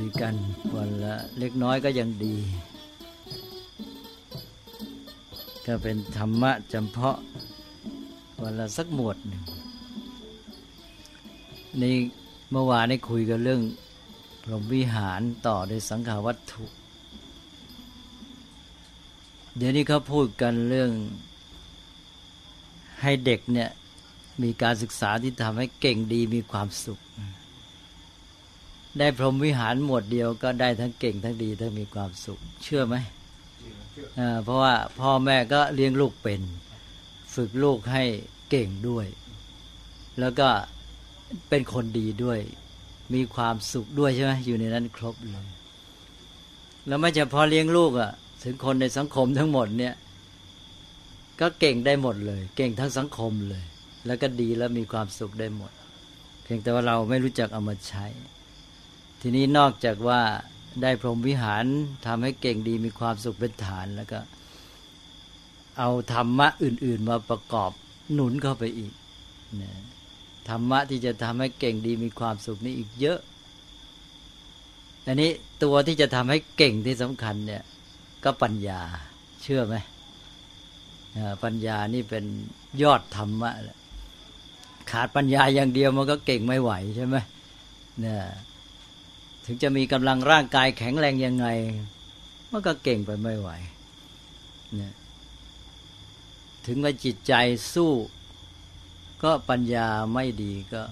คุยกันวันละเล็กน้อยก็ยังดี ก็เป็นธรรมะจำเพาะวันละสักหมวดหนึ่งนี่เมื่อวานได้คุยกันเรื่องพรหมวิหารต่อด้วยสังขาวัตถุ เดี๋ยวนี้เขาพูดกันเรื่องให้เด็กเนี่ยมีการศึกษาที่ทำให้เก่งดีมีความสุข ได้พรหมวิหารหมวดเดียวก็ได้ทั้งเก่งทั้งดีทั้งมีความสุข เชื่อไหมเพราะว่าพ่อแม่ก็เลี้ยงลูกเป็น ฝึกลูกให้เก่งด้วย แล้วก็เป็นคนดีด้วย มีความสุขด้วยใช่ไหมอยู่ในนั้นครบเลยแล้วไม่ใช่พอเลี้ยงลูกอะ่ะ ถึงคนในสังคมทั้งหมดเนี่ย ก็เก่งได้หมดเลย เก่งทั้งสังคมเลย แล้วก็ดีแล้วมีความสุขได้หมด เพียงแต่ว่าเราไม่รู้จักเอามาใช้ ทีนี้นอกจากว่าได้พรหมวิหารทำให้เก่งดีมีความสุขเป็นฐานแล้วก็ เอาธรรมะอื่น ๆ มาประกอบหนุนเข้าไปอีกนะธรรมะที่จะทำให้เก่งดีมีความสุขนี่อีกเยอะอันนี้ตัวที่จะทำให้เก่งที่สำคัญเนี่ย ก็ปัญญาเชื่อไหมปัญญานี่เป็นยอดธรรมะขาดปัญญาอย่างเดียวมันก็เก่งไม่ไหวใช่ไหมเนี่ย ถึงจะมีกำลังร่างกายแข็งแรงยังไง มันก็เก่งไปไม่ไหวถึงว่าจิตใจสู้ ก็ปัญญาไม่ดีก็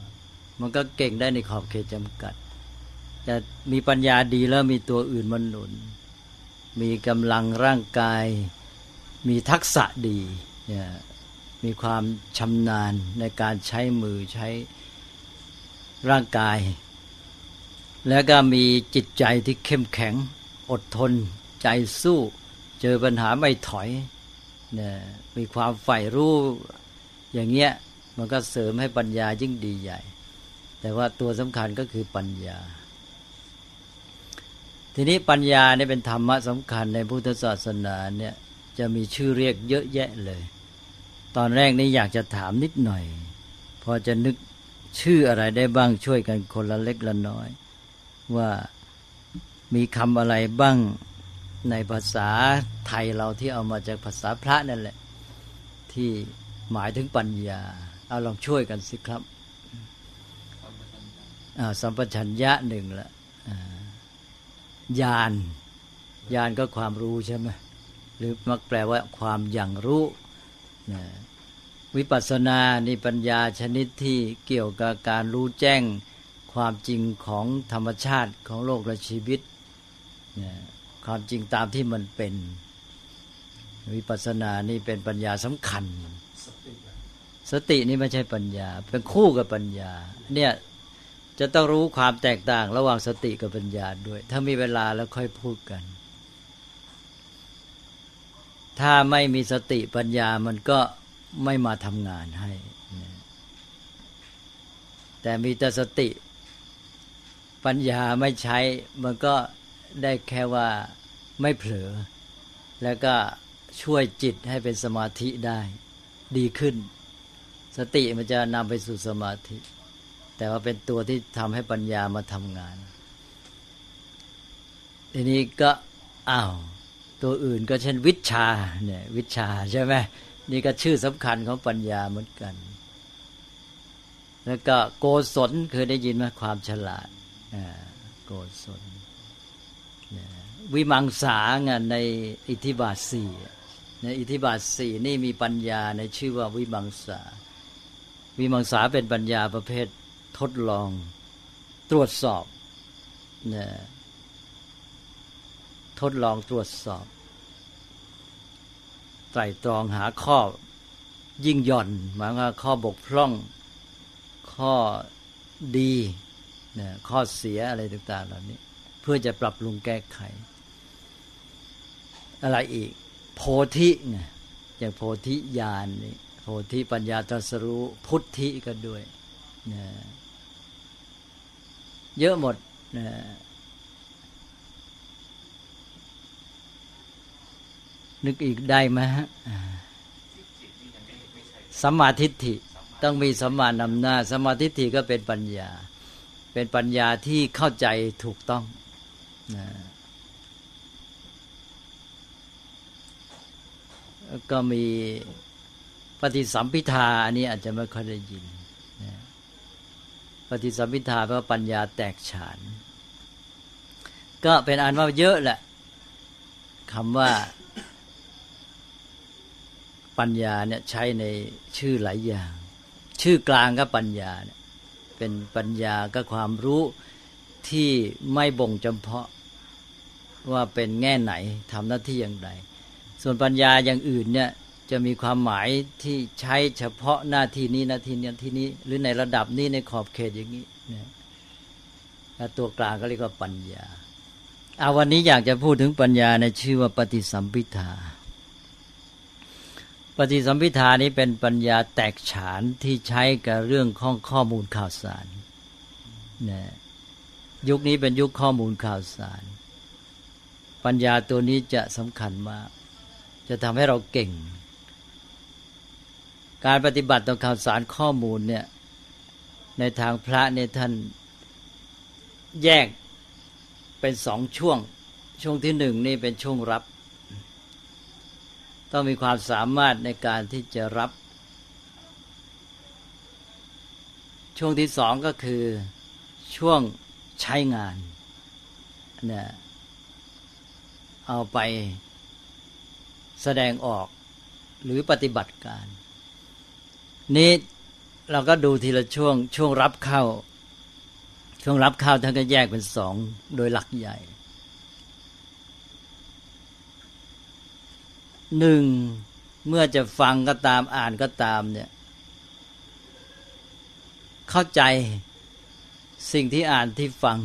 มันก็เก่งได้ในขอบเขตจำกัดแต่มีปัญญาดีแล้วมีตัวอื่นมันหนุน มีกำลังร่างกาย มีทักษะดีเนี่ยมีความชำนาญในการใช้มือใช้ร่างกาย แล้วก็มีจิตใจที่เข้มแข็ง อดทน ใจสู้ เจอปัญหาไม่ถอยเนี่ยมีความใฝ่รู้อย่างเงี้ยมันก็เสริมให้ปัญญายิ่งดีใหญ่ แต่ว่าตัวสำคัญก็คือปัญญา ทีนี้ปัญญาเนี่ยเป็นธรรมะสำคัญในพุทธศาสนาเนี่ยจะมีชื่อเรียกเยอะแยะเลย ตอนแรกนี้อยากจะถามนิดหน่อย พอจะนึกชื่ออะไรได้บ้างช่วยกันคนละเล็กละน้อย ว่ามีคำอะไรบ้างในภาษาไทยเราที่เอามาจากภาษาพระนั่นแหละ ที่หมายถึงปัญญา เอาลองช่วยกันสิครับสัมปชัญญะหนึ่งละญาณญาณก็ความรู้ใช่ไหมหรือมักแปลว่าความอย่างรู้วิปัสสนานี่ปัญญาชนิดที่เกี่ยวกับการรู้แจ้ง ความจริงของธรรมชาติของโลกและชีวิตความจริงตามที่มันเป็นวิปัสสนานี่เป็นปัญญาสำคัญ สตินี่ไม่ใช่ปัญญา เป็นคู่กับปัญญา เนี่ยจะต้องรู้ความแตกต่าง ระหว่างสติกับปัญญาด้วย ถ้ามีเวลาแล้วค่อยพูดกัน ถ้าไม่มีสติปัญญามันก็ไม่มาทำงานให้ แต่มีแต่สติ ปัญญาไม่ใช้มันก็ได้แค่ว่าไม่เผลอ แล้วก็ช่วยจิตให้เป็นสมาธิได้ดีขึ้น สติมันจะนำไปสู่สมาธิ แต่ว่าเป็นตัวที่ทำให้ปัญญามาทำงาน ทีนี้ก็อ้าวตัวอื่นก็เช่นวิชาเนี่ยวิชาใช่ไหมนี่ก็ชื่อสำคัญของปัญญาเหมือนกัน แล้วก็โกศลเคยได้ยินไหมความฉลาด โกศลวิมังสางในอิทธิบาทสี่ในอิทธิบาทสี่นี่มีปัญญาในชื่อว่าวิมังสา วิมังสาเป็นปัญญาประเภททดลองตรวจสอบนะทดลองตรวจสอบ ไตรตรองหาข้อยิ่งหย่อนหมายว่าข้อบกพร่อง ข้อดี นะข้อเสียอะไรต่างๆ เหล่านี้ เพื่อจะปรับปรุงแก้ไข อะไรอีก โพธิไงอย่างโพธิญาณนี่โพธิปัญญาตรัสรู้พุทธิก็ด้วยนะเยอะหมดนะนึกอีกได้ไหมฮะสัมมาทิฏฐิต้องมีสัมมานำหน้าสัมมาทิฏฐิก็เป็นปัญญา เป็นปัญญาที่เข้าใจถูกต้องนะก็มีปฏิสัมพิทาอันนี้อาจจะไม่ค่อยได้ยินนะปฏิสัมพิทาแปลว่าปัญญาแตกฉาน ก็เป็นอันว่าเยอะแหละคำว่าปัญญาเนี่ยใช้ในชื่อหลายอย่าง ชื่อกลางก็ปัญญาเนี่ย เป็นปัญญาก็ความรู้ที่ไม่บ่งจำเพาะว่าเป็นแง่ไหนทำหน้าที่อย่างไร ส่วนปัญญาอย่างอื่นเนี่ยจะมีความหมายที่ใช้เฉพาะหน้าที่นี้หน้าที่นี้ที่นี้ หรือในระดับนี้ในขอบเขตอย่างนี้นะตัวกลางก็เรียกว่าปัญญาเอาวันนี้อยากจะพูดถึงปัญญาในชื่อว่าปฏิสัมพิทา ปฏิสัมพิทานี้เป็นปัญญาแตกฉานที่ใช้กับเรื่องข้องข้อมูลข่าวสารนะยุคนี้เป็นยุคข้อมูลข่าวสาร ปัญญาตัวนี้จะสำคัญมาก จะทำให้เราเก่ง การปฏิบัติต่อข่าวสารข้อมูลเนี่ยในทางพระเนี่ยท่านแยกเป็นสองช่วง ช่วงที่หนึ่งนี่เป็นช่วงรับ ต้องมีความสามารถในการที่จะรับ ช่วงที่สองก็คือช่วงใช้งานเนี่ยเอาไปแสดงออกหรือปฏิบัติการ นี้เราก็ดูทีละช่วง ช่วงรับเข้า ช่วงรับเข้าท่านก็แยกเป็นสองโดยหลักใหญ่ หนึ่งเมื่อจะฟังก็ตามอ่านก็ตามเนี่ย เข้าใจสิ่งที่อ่านที่ฟัง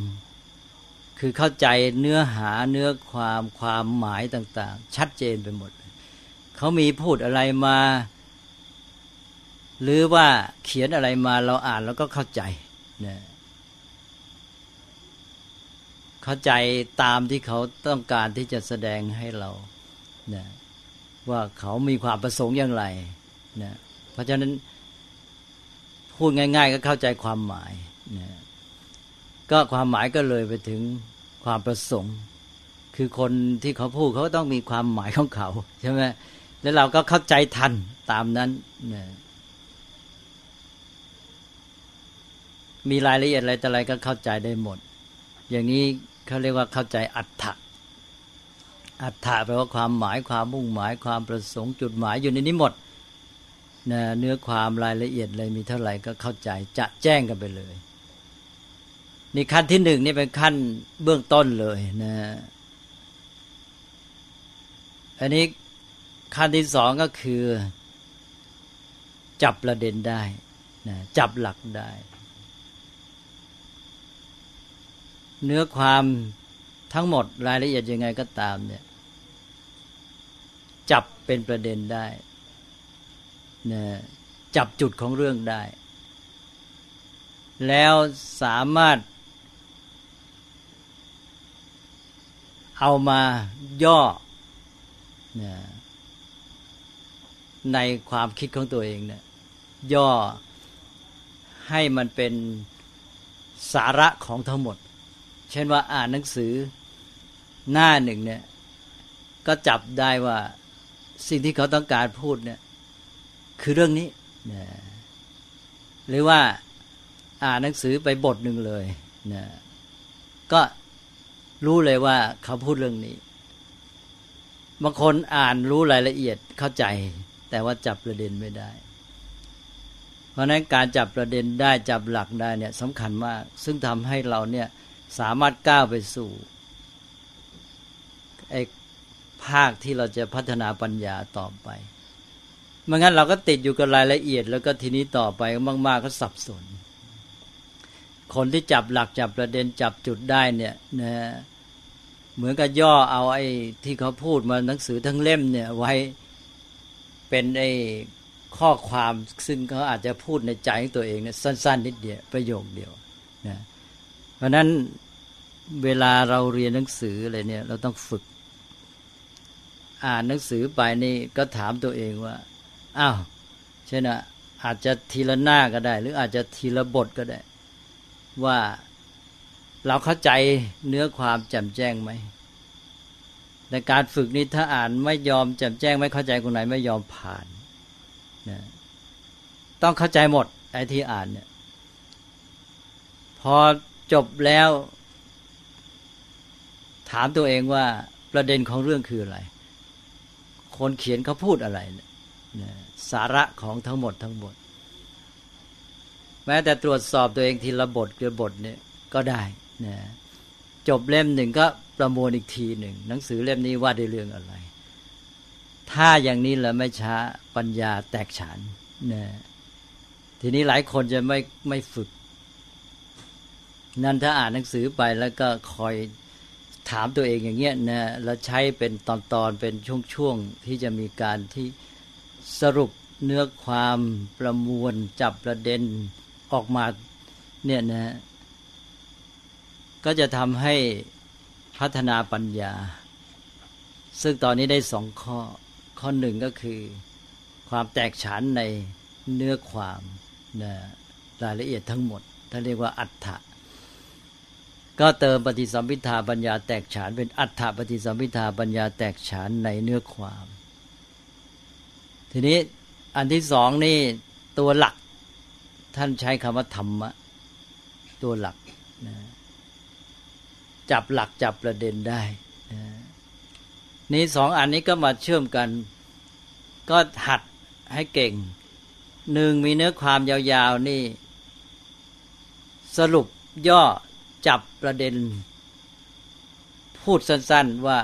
คือเข้าใจเนื้อหาเนื้อความความหมายต่าง ๆ ชัดเจนไปหมด เขามีพูดอะไรมา หรือว่าเขียนอะไรมาเราอ่านแล้วก็เข้าใจเนี่ยเข้าใจตามที่เขาต้องการที่จะแสดงให้เราเนี่ย ว่าเขามีความประสงค์อย่างไรนะเพราะฉะนั้นพูดง่าย ๆ ก็เข้าใจความหมายนะก็ความหมายก็เลยไปถึงความประสงค์ คือคนที่เขาพูดเขาต้องมีความหมายของเขาใช่ไหมแล้วเราก็เข้าใจทันตามนั้นนะมีรายละเอียดอะไรแต่อะไรก็เข้าใจได้หมด อย่างนี้เขาเรียกว่าเข้าใจอัตถะ อัฏฐะแปลว่าความหมายความมุ่งหมายความประสงค์จุดหมายอยู่ในนี้หมดนะเนื้อความรายละเอียดอะไรมีเท่าไหร่ก็เข้าใจจะแจ้งกันไปเลยนี่ขั้นที่หนึ่งนี่เป็นขั้นเบื้องต้นเลยนะอันนี้ขั้นที่สองก็คือ จับประเด็นได้นะจับหลักได้ เนื้อความทั้งหมดรายละเอียดยังไงก็ตามเนี่ย จับเป็นประเด็นได้นะจับจุดของเรื่องได้ แล้วสามารถ เอามาย่อนะในความคิดของตัวเองเนะี่ยย่อให้มันเป็นสาระของทั้งหมด เช่นว่าอ่านหนังสือหน้าหนึ่งเนี่ย ก็จับได้ว่า สิ่งที่เขาต้องการพูดเนี่ย คือเรื่องนี้นะหรือว่าอ่านหนังสือไปบทหนึ่งเลยนะก็รู้เลยว่าเขาพูดเรื่องนี้ บางคนอ่านรู้รายละเอียดเข้าใจ แต่ว่าจับประเด็นไม่ได้ เพราะนั้นการจับประเด็นได้จับหลักได้เนี่ยสำคัญมาก ซึ่งทำให้เราเนี่ยสามารถก้าวไปสู่ไอ ภาคที่เราจะพัฒนาปัญญาต่อไปไม่งั้นเราก็ติดอยู่กับรายละเอียด แล้วก็ทีนี้ต่อไปมาก ๆ ก็สับสน คนที่จับหลักจับประเด็นจับจุดได้เนี่ยนะเหมือนกับย่อเอาไอ้ที่เขาพูดมาหนังสือทั้งเล่มเนี่ยไว้เป็นไอ้ข้อความซึ่งเขาอาจจะพูดในใจของตัวเองเนี่ยสั้น ๆ นิดเดียวประโยคเดียวนะเพราะนั้นเวลาเราเรียนหนังสืออะไรเนี่ย เราต้องฝึก อ่านหนังสือไปนี่ก็ถามตัวเองว่าอ้าวเช่นอะอาจจะทีละหน้าก็ได้ หรืออาจจะทีละบทก็ได้ ว่าเราเข้าใจเนื้อความแจ่มแจ้งไหมในการฝึกนี้ถ้าอ่านไม่ยอมแจ่มแจ้ง ไม่เข้าใจคนไหนไม่ยอมผ่านนะต้องเข้าใจหมดไอ้ที่อ่านเนี่ยพอจบแล้ว ถามตัวเองว่าประเด็นของเรื่องคืออะไร คนเขียนเขาพูดอะไรนี่ยสาระของทั้งหมดทั้งหมด แม้แต่ตรวจสอบตัวเองทีละบทเกือบทเนี่ยก็ได้นะจบเล่มหนึ่งก็ประมวลอีกทีหนึ่งหนังสือเล่มนี้ว่าด้เรื่องอะไร ถ้าอย่างนี้แล้วไม่ช้าปัญญาแตกฉานนะทีนี้หลายคนจะไม่ไม่ฝึก นั่นถ้าอ่านหนังสือไปแล้วก็คอย ถามตัวเองอย่างเงี้ยนะแล้วใช้เป็นตอนตอนเป็นช่วงๆที่จะมีการที่สรุปเนื้อความประมวลจับประเด็นออกมาเนี่ยนะก็จะทำให้พัฒนาปัญญา ซึ่งตอนนี้ได้สองข้อ ข้อหนึ่งก็คือ ความแตกฉานในเนื้อความนะรายละเอียดทั้งหมดท่านเรียกว่าอัฏฐะ ก็เติมปฏิสัมพิทาปัญญาแตกฉานเป็นอัฏฐปฏิสัมพิทาปัญญาแตกฉานในเนื้อความ ทีนี้อันที่สองนี่ตัวหลัก ท่านใช้คำว่าธรรมะ ตัวหลักนะจับหลักจับประเด็นได้นะนี่สองอันนี้ก็มาเชื่อมกัน ก็หัดให้เก่งหนึ่งมีเนื้อความยาวๆนี่ สรุปย่อ จับประเด็น พูดสั้น ๆว่า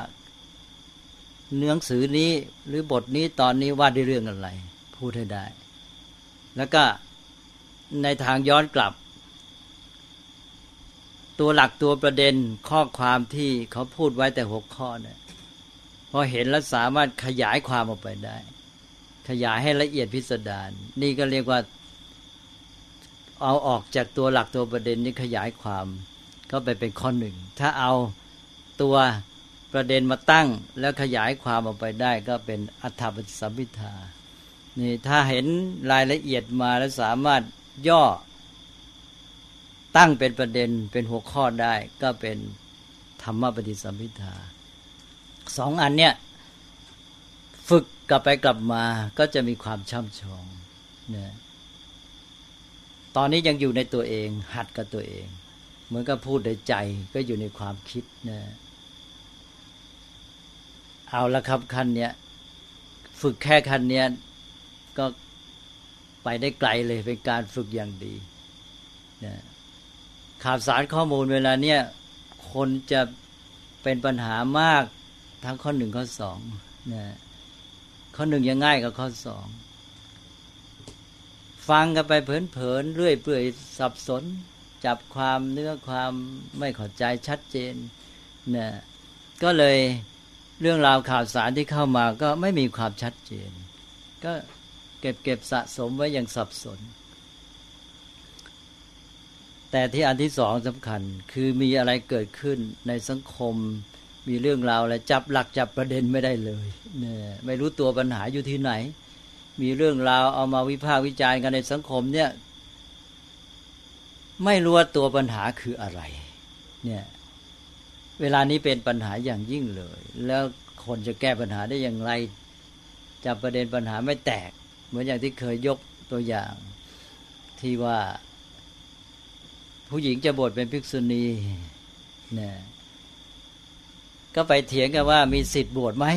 เนื้อสือนี้หรือบทนี้ตอนนี้ว่าด้วยเรื่องอะไร พูดให้ได้ แล้วก็ในทางย้อนกลับ ตัวหลักตัวประเด็นข้อความที่เขาพูดไว้แต่หกข้อเนี่ยพอเห็นแล้วสามารถขยายความออกไปได้ ขยายให้ละเอียดพิสดารนี่ก็เรียกว่าเอาออกจากตัวหลักตัวประเด็นนี้ขยายความ ก็ไปเป็นข้อหนึ่ง ถ้าเอาตัวประเด็นมาตั้งแล้วขยายความออกไปได้ก็เป็นอัฏฐปฏิสัมพิทานี่ถ้าเห็นรายละเอียดมาแล้วสามารถย่อตั้งเป็นประเด็นเป็นหัวข้อได้ก็เป็นธรรมปฏิสัมพิทาสองอันเนี้ยฝึกกลับไปกลับมาก็จะมีความช่ำชองนตอนนี้ยังอยู่ในตัวเอง หัดกับตัวเอง มือนกับพูดในใจก็อยู่ในความคิดนะเอาละครับขั้นเนี้ยฝึกแค่ขั้นเนี้ยก็ไปได้ไกลเลยเป็นการฝึกอย่างดีนะข่าวสารข้อมูลเวลาเนี้ยคนจะเป็นปัญหามากทั้งข้อหนึ่งข้อสองนะข้อหนึ่งยังง่ายกว่าข้อสองฟังกันไปเพลินๆเรื่อยเปื่อยสับสน จับความเนื้อความไม่เข้าใจชัดเจนนะก็เลยเรื่องราวข่าวสารที่เข้ามาก็ไม่มีความชัดเจน ก็เก็บเก็บสะสมไว้อย่างสับสน แต่ที่อันที่สองสำคัญคือมีอะไรเกิดขึ้นในสังคมมีเรื่องราวอะไรจับหลักจับประเด็นไม่ได้เลยเนี่ยไม่รู้ตัวปัญหาอยู่ที่ไหน มีเรื่องราวเอามาวิพากษ์วิจารณ์กันในสังคมเนี่ย ไม่รู้ว่าตัวปัญหาคืออะไร เนี่ยเวลานี้เป็นปัญหาอย่างยิ่งเลย แล้วคนจะแก้ปัญหาได้อย่างไรจับประเด็นปัญหาไม่แตก เหมือนอย่างที่เคยยกตัวอย่าง ที่ว่า ผู้หญิงจะบวชเป็นภิกษุณีเนี่ยก็ไปเถียงกันว่ามีสิทธิ์บวชไหม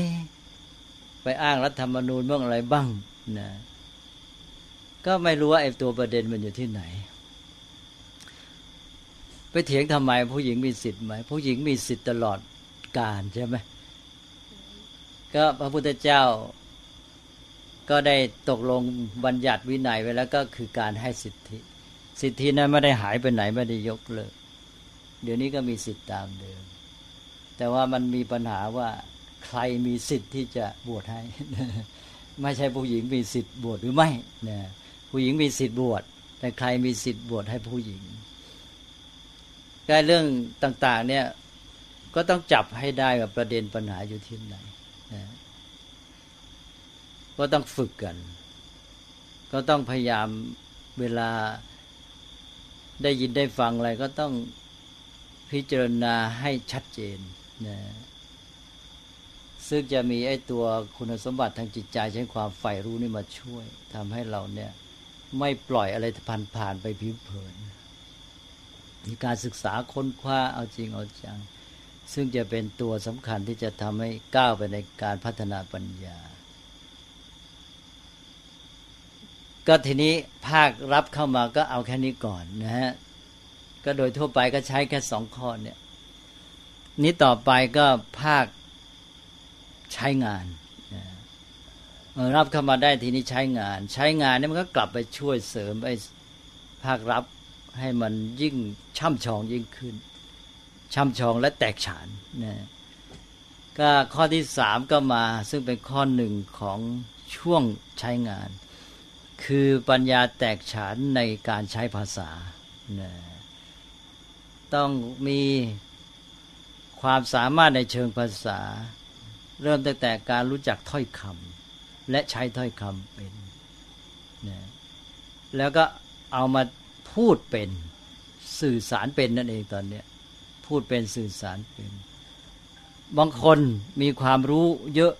ไปอ้างรัฐธรรมนูญเรื่องอะไรบ้างนะก็ไม่รู้ว่าไอ้ตัวประเด็นมันอยู่ที่ไหน ไปเถียงทำไม ผู้หญิงมีสิทธิ์ไหมผู้หญิงมีสิทธิ์ตลอดการใช่ไหมก็พระพุทธเจ้าก็ได้ตกลงบัญญัติวินัยไว้แล้วก็คือการให้สิทธิ สิทธินั้นไม่ได้หายไปไหนไม่ได้ยกเลิก เดี๋ยวนี้ก็มีสิทธิตามเดิม แต่ว่ามันมีปัญหาว่าใครมีสิทธิ์ที่จะบวชให้ ไม่ใช่ผู้หญิงมีสิทธิ์บวชหรือไม่นะผู้หญิงมีสิทธิ์บวชแต่ใครมีสิทธิ์บวชให้ผู้หญิง กเรื่องต่าง ๆ เนี่ย ก็ต้องจับให้ได้ว่าประเด็นปัญหาอยู่ที่ไหนนะก็ต้องฝึกกัน ก็ต้องพยายามเวลาได้ยินได้ฟังอะไรก็ต้องพิจารณาให้ชัดเจนนะซึ่งจะมีไอ้ตัวคุณสมบัติทางจิตใจใช้ความใฝ่รู้นี่มาช่วยทำให้เราเนี่ย ไม่ปล่อยอะไรผ่านผ่านไปผิวเผิน มีการศึกษาค้นคว้าเอาจริงเอาจัง ซึ่งจะเป็นตัวสำคัญที่จะทำให้ก้าวไปในการพัฒนาปัญญา ก็ทีนี้ภาครับเข้ามาก็เอาแค่นี้ก่อนนะฮะ ก็โดยทั่วไปก็ใช้แค่สองข้อเนี่ย นี้ต่อไปก็ภาคใช้งานรับเข้ามาได้ทีนี้ใช้งาน ใช้งานนี่มันก็กลับไปช่วยเสริมไอ้ภาครับ ให้มันยิ่งช่ำชองยิ่งขึ้น ช่ำชองและแตกฉานนะก็ข้อที่สามก็มา ซึ่งเป็นข้อหนึ่งของช่วงใช้งาน คือปัญญาแตกฉานในการใช้ภาษานะต้องมีความสามารถในเชิงภาษา เริ่มตั้งแต่การรู้จักถ้อยคำและใช้ถ้อยคำเป็นนะแล้วก็เอามา พูดเป็นสื่อสารเป็นนั่นเองตอนนี้พูดเป็นสื่อสารเป็น บางคนมีความรู้เยอะ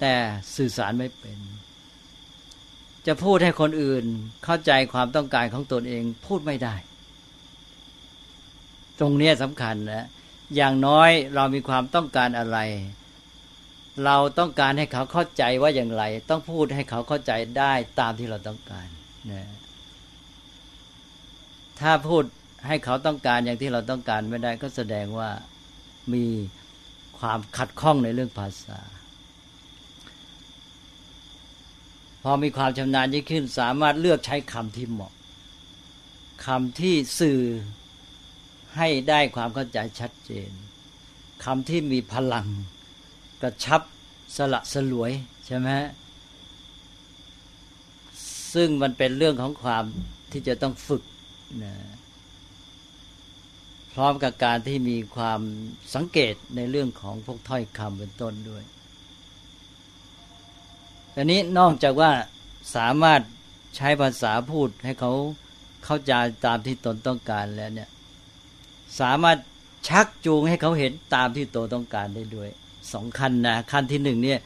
แต่สื่อสารไม่เป็น จะพูดให้คนอื่นเข้าใจความต้องการของตนเองพูดไม่ได้ ตรงนี้สำคัญนะอย่างน้อยเรามีความต้องการอะไร เราต้องการให้เขาเข้าใจว่าอย่างไร ต้องพูดให้เขาเข้าใจได้ตามที่เราต้องการนะ ถ้าพูดให้เขาต้องการอย่างที่เราต้องการไม่ได้ ก็แสดงว่ามีความขัดข้องในเรื่องภาษา พอมีความชำนาญยิ่งขึ้น สามารถเลือกใช้คำที่เหมาะคำที่สื่อให้ได้ความเข้าใจชัดเจนคำที่มีพลังกระชับสละสลวยใช่ไหมซึ่งมันเป็นเรื่องของความที่จะต้องฝึก นะพร้อมกับการที่มีความสังเกตในเรื่องของพวกถ้อยคำเป็นต้นด้วยอันนี้นอกจากว่าสามารถใช้ภาษาพูดให้เขาเข้าใจตามที่ตนต้องการแล้วเนี่ย สามารถชักจูงให้เขาเห็นตามที่ตัวต้องการได้ด้วยสองขั้นนะขั้นที่หนึ่งเนี่ย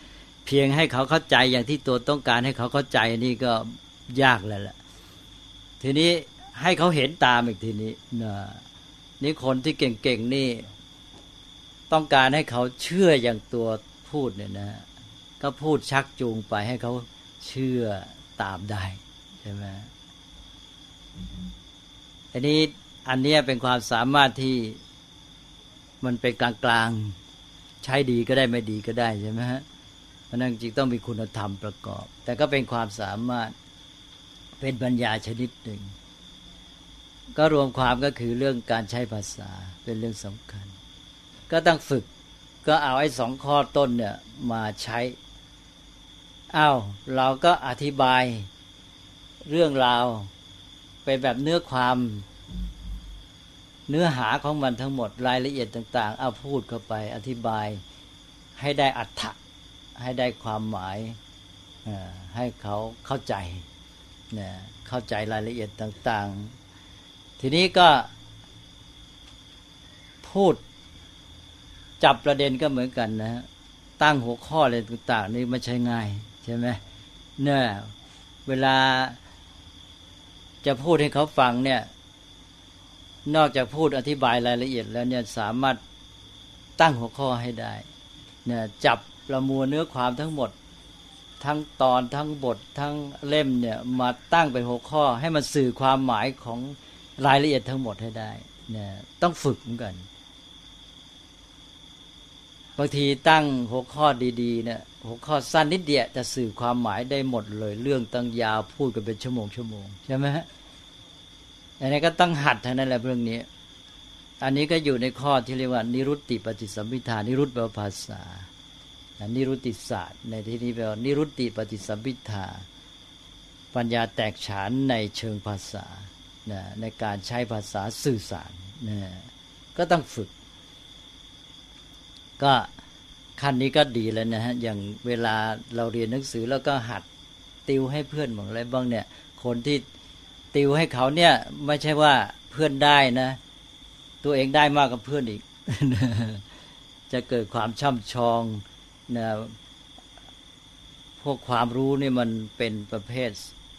เพียงให้เขาเข้าใจอย่างที่ตัวต้องการให้เขาเข้าใจนี่ก็ยากแล้วแหละทีนี้ ให้เขาเห็นตามอีกทีนี้นะนี่คนที่เก่งๆนี่ ต้องการให้เขาเชื่ออย่างตัวพูดเนี่ยนะก็พูดชักจูงไปให้เขาเชื่อตามได้ใช่ไหมอันนี้อันนี้เป็นความสามารถที่มันเป็นกลางๆ ใช้ดีก็ได้ไม่ดีก็ได้ใช่ไหมฮะเพราะนั้นจริงต้องมีคุณธรรมประกอบ แต่ก็เป็นความสามารถเป็นปัญญาชนิดหนึ่ง ก็รวมความก็คือเรื่องการใช้ภาษาเป็นเรื่องสำคัญ ก็ต้องฝึกก็เอาไอ้สองข้อต้นเนี่ยมาใช้อา้าวเราก็อธิบายเรื่องราวเป็นแบบเนื้อความเนื้อหาของมันทั้งหมดรายละเอียดต่าง ๆ เอาพูดเข้าไปอธิบายให้ได้อัตถะให้ได้ความหมายให้เขาเข้าใจนะเข้าใจรายละเอียดต่าง ๆ ทีนี้ก็พูดจับประเด็นก็เหมือนกันนะตั้งหัวข้ออะไรต่างๆนี่ไม่ใช่ง่ายใช่ไหมเนี่ยเวลาจะพูดให้เขาฟังเนี่ย นอกจากพูดอธิบายรายละเอียดแล้วเนี่ยสามารถตั้งหัวข้อให้ได้เนี่ยจับประมวลเนื้อความทั้งหมด ทั้งตอนทั้งบททั้งเล่มเนี่ยมาตั้งเป็นหัวข้อให้มันสื่อความหมายของ รายละเอียดทั้งหมดให้ได้เนี่ยต้องฝึกเหมือนกัน บางทีตั้งหัวข้อดีๆเนี่ยหัวข้อสั้นนิดเดียวจะสื่อความหมายได้หมดเลย เรื่องตั้งยาวพูดกันเป็นชั่วโมงชั่วโมงใช่ไหมฮะอันนี้ก็ต้องหัดเท่านั้นแหละเรื่องนี้ อันนี้ก็อยู่ในข้อที่เรียกว่า นิรุตติปฏิสัมพิทานิรุตแปลว่าภาษานิรุตติศาสตร์ ในที่นี้แปลว่านิรุตติปฏิสัมพิทาปัญญาแตกฉานในเชิงภาษา ในการใช้ภาษาสื่อสารนะก็ต้องฝึก ก็ขั้นนี้ก็ดีแล้วนะฮะอย่างเวลาเราเรียนหนังสือแล้วก็หัดติวให้เพื่อนบางอะไรบ้างเนี่ยคนที่ติวให้เขาเนี่ยไม่ใช่ว่าเพื่อนได้นะ ตัวเองได้มากกว่าเพื่อนอีก จะเกิดความช่ำชองนะพวกความรู้นี่มันเป็นประเภท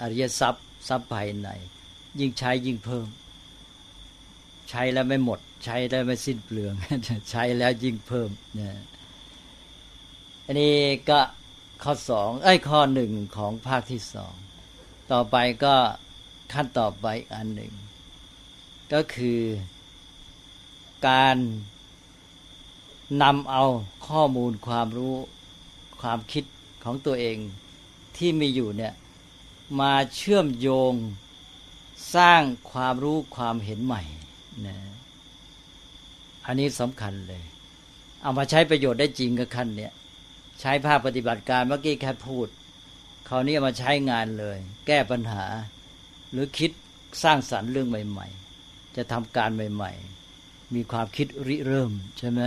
อริยทรัพย์ทรัพย์ภายใน ยิ่งใช้ยิ่งเพิ่ม ใช้แล้วไม่หมด ใช้แล้วไม่สิ้นเปลือง ใช้แล้วยิ่งเพิ่มนะอันนี้ก็ข้อสองไอ้ข้อหนึ่งของภาคที่สองต่อไปก็ขั้นต่อไปอันหนึ่ง ก็คือการนำเอาข้อมูลความรู้ความคิดของตัวเองที่มีอยู่เนี่ยมาเชื่อมโยง สร้างความรู้ความเห็นใหม่นะอันนี้สำคัญเลย เอามาใช้ประโยชน์ได้จริงกับขั้นเนี่ยใช้ภาคปฏิบัติการเมื่อกี้แค่พูดคราวนี้มาใช้งานเลย แก้ปัญหา หรือคิดสร้างสรรค์เรื่องใหม่ ๆ จะทำการใหม่ ๆ มีความคิดริเริ่มใช่ไหม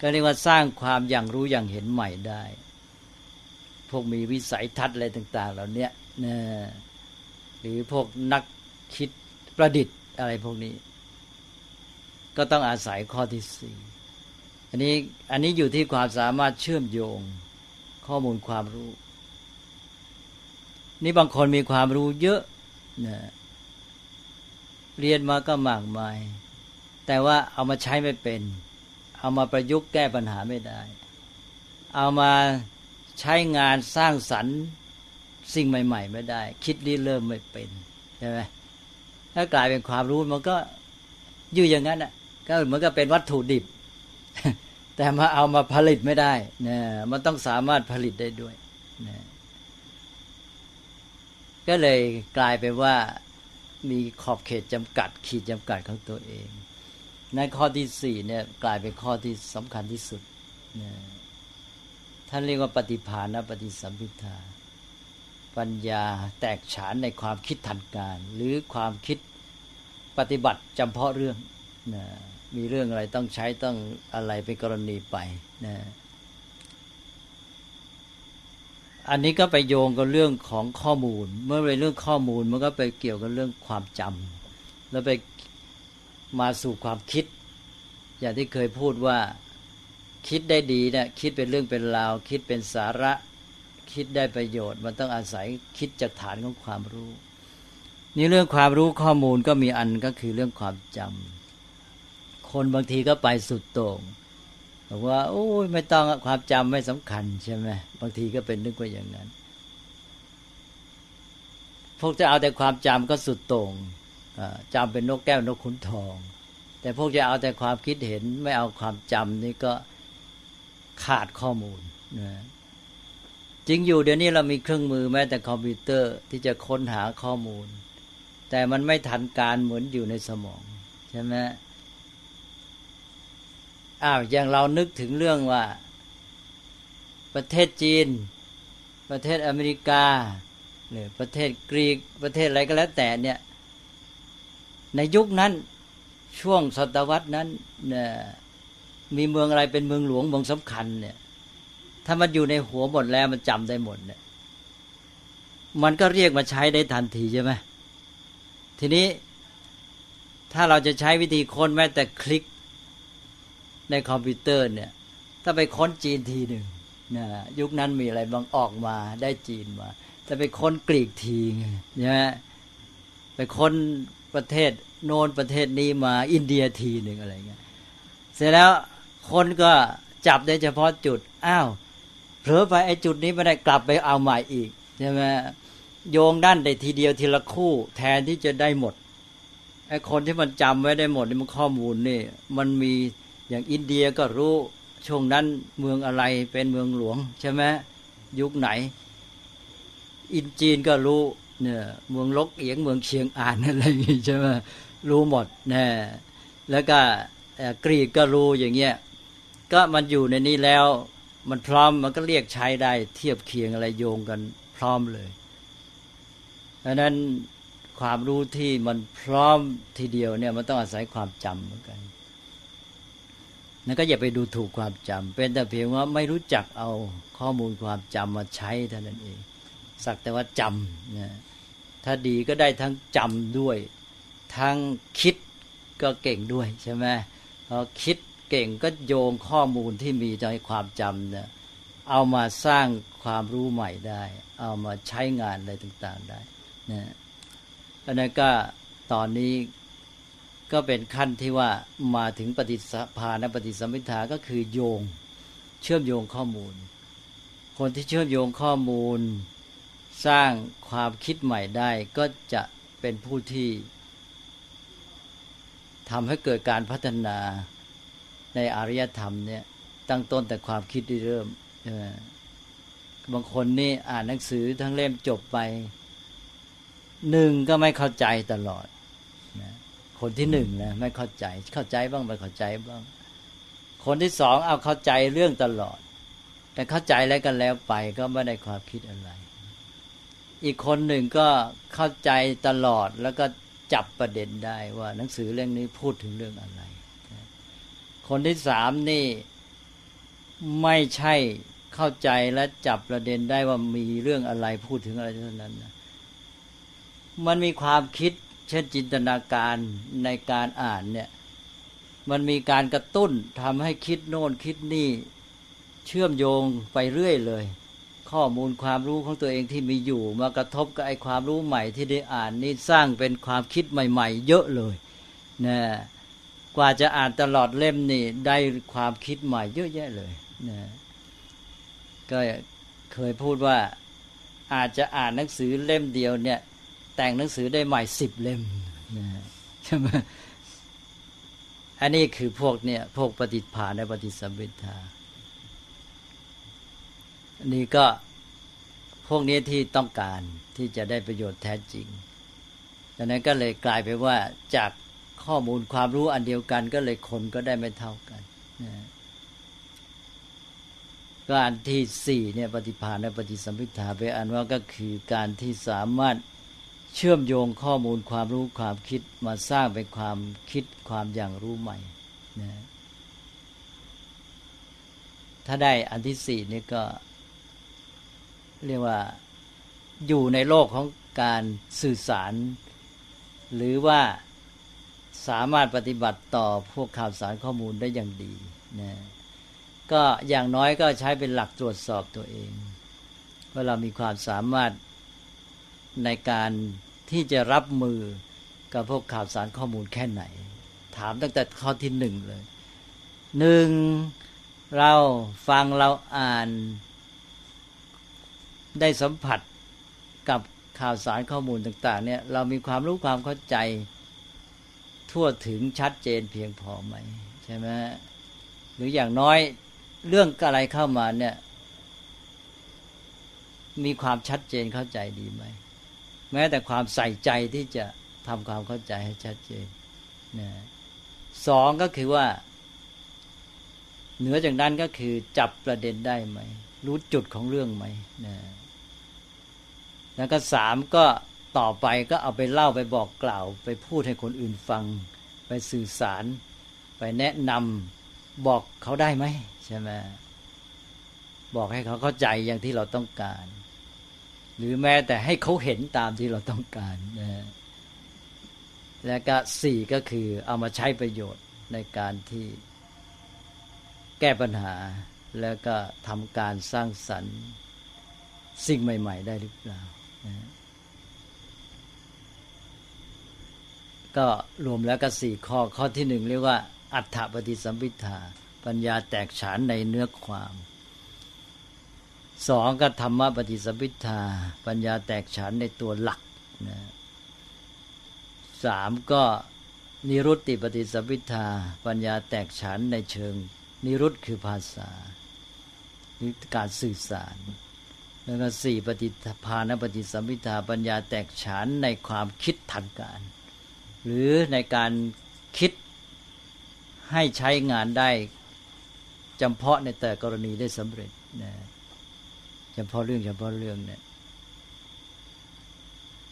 ก็เรียกว่าสร้างความอย่างรู้อย่างเห็นใหม่ได้ พวกมีวิสัยทัศน์อะไรต่าง ๆ เหล่านี้นะหรือพวกนัก คิดประดิษฐ์อะไรพวกนี้ ก็ต้องอาศัยข้อที่สี่อันนี้อันนี้อยู่ที่ความสามารถเชื่อมโยงข้อมูลความรู้ นี่บางคนมีความรู้เยอะนะเรียนมาก็มากมาย แต่ว่าเอามาใช้ไม่เป็น เอามาประยุกต์แก้ปัญหาไม่ได้ เอามาใช้งานสร้างสรรค์สิ่งใหม่ ๆ ไม่ได้ คิดรีเริ่มไม่เป็นใช่ไหม ถ้ากลายเป็นความรู้มันก็อยู่อย่างนั้นอะก็เหมือนกับเป็นวัตถุดิบ แต่มาเอามาผลิตไม่ได้นะมันต้องสามารถผลิตได้ด้วยนะก็เลยกลายเป็นว่ามีขอบเขตจำกัด ขีดจำกัดของตัวเองในข้อที่สี่เนี่ยกลายเป็นข้อที่สำคัญที่สุดนะท่านเรียกว่าปฏิภาณปฏิสัมพิทา ปัญญาแตกฉานในความคิดทันการ หรือความคิดปฏิบัติจำเพาะเรื่องนะมีเรื่องอะไรต้องใช้ต้องอะไรเป็นกรณีไปนะอันนี้ก็ไปโยงกับเรื่องของข้อมูล เมื่อเป็นเรื่องข้อมูลมันก็ไปเกี่ยวกับเรื่องความจำแล้วไปมาสู่ความคิด อย่างที่เคยพูดว่าคิดได้ดีเนะี่ยคิดเป็นเรื่องเป็นราว คิดเป็นสาระ คิดได้ประโยชน์ มันต้องอาศัยคิดจากฐานของความรู้ นี่เรื่องความรู้ข้อมูลก็มีอันก็คือเรื่องความจำคนบางทีก็ไปสุดโต่งบอกว่าโอ้ยไม่ต้องความจำไม่สำคัญใช่ไหมบางทีก็เป็นนึกว่าอย่างนั้นพวกจะเอาแต่ความจำก็สุดโต่งจำเป็นนกแก้วนกขุนทอง แต่พวกจะเอาแต่ความคิดเห็น ไม่เอาความจำนี่ก็ขาดข้อมูลนะ จริงอยู่เดี๋ยวนี้เรามีเครื่องมือแม้แต่คอมพิวเตอร์ที่จะค้นหาข้อมูล แต่มันไม่ทันการเหมือนอยู่ในสมองใช่ไหมอ้าวอย่างเรานึกถึงเรื่องว่า ประเทศจีน ประเทศอเมริกาหรือประเทศกรีกประเทศอะไรก็แล้วแต่เนี่ยในยุคนั้นช่วงศตวรรษนั้นเนี่ยมีเมืองอะไรเป็นเมืองหลวงเมืองสำคัญเนี่ย ถ้ามันอยู่ในหัวหมดแล้วมันจำได้หมดเนี่ย มันก็เรียกมาใช้ได้ทันทีใช่ไหมทีนี้ถ้าเราจะใช้วิธีค้นแม้แต่คลิกในคอมพิวเตอร์เนี่ย ถ้าไปค้นจีนทีหนึ่งนะยุคนั้นมีอะไรบางออกมาได้จีนมาถ้าไปค้นกรีกทีเนี่ยไปค้นประเทศโน้นประเทศนี้มาอินเดียทีหนึ่งอะไรเงี้ย เสร็จแล้วคนก็จับได้เฉพาะจุด อ้าว เผลอไปไอ้จุดนี้ไม่ได้กลับไปเอาใหม่อีกใช่ไหมโยงด้านได้ทีเดียวทีละคู่ แทนที่จะได้หมดไอ้คนที่มันจำไว้ได้หมดนี่มันข้อมูลนี่ มันมีอย่างอินเดียก็รู้ช่วงนั้นเมืองอะไรเป็นเมืองหลวง ใช่ไหมยุคไหน อินจีนก็รู้เนี่ยเมืองลกเอียงเมืองเชียงอ่านอะไรอย่างงี้ใช่ไหมรู้หมดแน่แล้วก็กรีกก็รู้อย่างเงี้ยก็มันอยู่ในนี้แล้ว มันพร้อมมันก็เรียกใช้ได้ เทียบเคียงอะไรโยงกันพร้อมเลยดังนั้นความรู้ที่มันพร้อมทีเดียวเนี่ยมันต้องอาศัยความจำเหมือนกันนั่นก็อย่าไปดูถูกความจำเป็นแต่เพียงว่าไม่รู้จักเอาข้อมูลความจำมาใช้เท่านั้นเอง สักแต่ว่าจำนะถ้าดีก็ได้ทั้งจำด้วย ทั้งคิดก็เก่งด้วยใช่ไหมพอคิด เก่งก็โยงข้อมูลที่มีในความจำเนี่ยเอามาสร้างความรู้ใหม่ได้ เอามาใช้งานอะไรต่างๆได้นะอันนั้นก็ตอนนี้ก็เป็นขั้นที่ว่ามาถึงปฏิสัพานปฏิสัมพิทาก็คือโยงเชื่อมโยงข้อมูล คนที่เชื่อมโยงข้อมูล สร้างความคิดใหม่ได้ ก็จะเป็นผู้ที่ทำให้เกิดการพัฒนา ในอารยธรรมเนี่ยตั้งต้นแต่ความคิดที่เริ่มบางคนนี่อ่านหนังสือทั้งเล่มจบไปหนึ่งก็ไม่เข้าใจตลอดนะคนที่หนึ่งนะไม่เข้าใจ เข้าใจบ้างไม่เข้าใจบ้าง คนที่สองเอาเข้าใจเรื่องตลอด แต่เข้าใจแล้วกันแล้วไปก็ไม่ได้ความคิดอะไร อีกคนหนึ่งก็เข้าใจตลอดแล้วก็จับประเด็นได้ว่าหนังสือเรื่องนี้พูดถึงเรื่องอะไร คนที่สามนี่ ไม่ใช่เข้าใจและจับประเด็นได้ว่ามีเรื่องอะไรพูดถึงอะไรเท่านั้นนะมันมีความคิดเช่นจินตนาการในการอ่านเนี่ย มันมีการกระตุ้นทำให้คิดโน่นคิดนี่ เชื่อมโยงไปเรื่อยเลย ข้อมูลความรู้ของตัวเองที่มีอยู่ มากระทบกับไอ้ความรู้ใหม่ที่ได้อ่านนี่สร้างเป็นความคิดใหม่ ๆ เยอะเลยนะ กว่าจะอ่านตลอดเล่มนี่ได้ความคิดใหม่เยอะแยะเลยนะก็เคยพูดว่าอาจจะอ่านหนังสือเล่มเดียวเนี่ย แต่งหนังสือได้ใหม่สิบเล่มนะใช่ไหมอันนี้คือพวกเนี่ยพวกปฏิภาณและปฏิสัมพิทาอันนี้ก็พวกนี้ที่ต้องการที่จะได้ประโยชน์แท้จริงดังนั้นก็เลยกลายไปว่าจาก ข้อมูลความรู้อันเดียวกัน ก็เลยคนก็ได้ไม่เท่ากันนะการที่สี่เนี่ยปฏิภาณและปฏิสัมพิทาไปอันว่าก็คือการที่สามารถเชื่อมโยงข้อมูลความรู้ความคิดมาสร้างเป็นความคิดความอย่างรู้ใหม่นะถ้าได้อันที่สี่นี่ก็ เรียกว่าอยู่ในโลกของการสื่อสาร หรือว่า สามารถปฏิบัติต่อพวกข่าวสารข้อมูลได้อย่างดีนะก็อย่างน้อยก็ใช้เป็นหลักตรวจสอบตัวเองว่าเรามีความสามารถในการที่จะรับมือกับพวกข่าวสารข้อมูลแค่ไหน ถามตั้งแต่ข้อที่หนึ่งเลยหนึ่งเราฟังเราอ่าน ได้สัมผัสกับข่าวสารข้อมูลต่าง ๆ เนี่ย เรามีความรู้ความเข้าใจ ทั่วถึงชัดเจนเพียงพอไหมใช่ไหมหรืออย่างน้อยเรื่องอะไรเข้ามาเนี่ย มีความชัดเจนเข้าใจดีไหมแม้แต่ความใส่ใจที่จะทำความเข้าใจให้ชัดเจนนะสองก็คือว่า เหนือจากนั้นก็คือจับประเด็นได้ไหม รู้จุดของเรื่องไหมนะแล้วก็สามก็ ต่อไปก็เอาไปเล่าไปบอกกล่าว ไปพูดให้คนอื่นฟัง ไปสื่อสาร ไปแนะนำบอกเขาได้ไหมใช่ไหมบอกให้เขาเข้าใจอย่างที่เราต้องการ หรือแม้แต่ให้เขาเห็นตามที่เราต้องการนะและก็สี่ก็คือเอามาใช้ประโยชน์ในการที่แก้ปัญหา แล้วก็ทำการสร้างสรรค์ สิ่งใหม่ ๆ ได้หรือเปล่านะ ก็รวมแล้วก็สี่ข้อข้อที่หนึ่งเรียกว่า อัฏฐปฏิสัมพิทาปัญญาแตกฉานในเนื้อความสองก็ธรรมะปฏิสัมพิทาปัญญาแตกฉานในตัวหลักนะสามก็นิรุตติปฏิสัมพิทาปัญญาแตกฉานในเชิง นิรุตคือภาษารือการสื่อสาร แล้วก็สี่ปฏิภาณปฏิสัมพิทาปัญญาแตกฉานในความคิดทันการ หรือในการคิดให้ใช้งานได้จำเพาะในแต่กรณีได้สำเร็จนะจำเพาะเรื่องเฉพาะเรื่องเนี่ย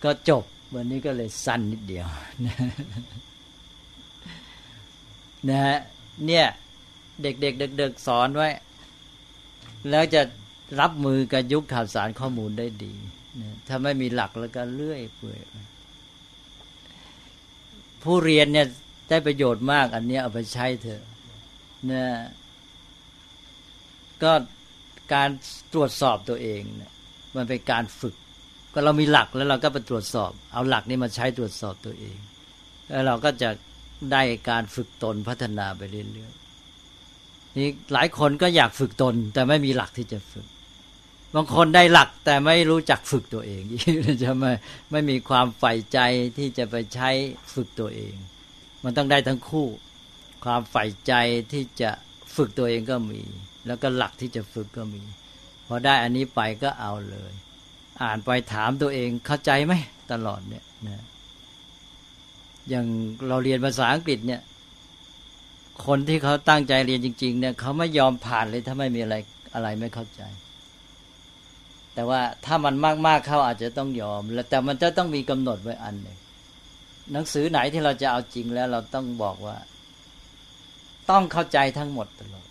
ก็จบวันนี้ก็เลยสั้นนิดเดียวนะฮะเนี่ยเด็กๆเด็กๆสอนไว้ แล้วจะรับมือกับยุคข่าวสารข้อมูลได้ดีนะถ้าไม่มีหลักแล้วก็เลื่อยเปื่อย ผู้เรียนเนี่ยได้ประโยชน์มาก อันนี้เอาไปใช้เถอะนะก็การตรวจสอบตัวเองเนี่ยมันเป็นการฝึก ก็เรามีหลักแล้วเราก็ไปตรวจสอบ เอาหลักนี้มาใช้ตรวจสอบตัวเอง แล้วเราก็จะได้การฝึกตนพัฒนาไปเรื่อยๆนี่หลายคนก็อยากฝึกตน แต่ไม่มีหลักที่จะฝึก บางคนได้หลักแต่ไม่รู้จักฝึกตัวเองจะไม่ไม่มีความใฝ่ใจที่จะไปใช้ฝึกตัวเอง มันต้องได้ทั้งคู่ ความใฝ่ใจที่จะฝึกตัวเองก็มี แล้วก็หลักที่จะฝึกก็มีพอได้อันนี้ไปก็เอาเลย อ่านไปถามตัวเองเข้าใจไหมตลอดเนี่ยนะอย่างเราเรียนภาษาอังกฤษเนี่ย คนที่เขาตั้งใจเรียนจริง ๆ เนี่ยเขาไม่ยอมผ่านเลยถ้าไม่มีอะไรอะไรไม่เข้าใจ แต่ว่าถ้ามันมากๆเข้าอาจจะต้องยอม แล้วแต่มันจะต้องมีกำหนดไว้อันหนึ่งหนังสือไหนที่เราจะเอาจริงแล้วเราต้องบอกว่า ต้องเข้าใจทั้งหมดตลอด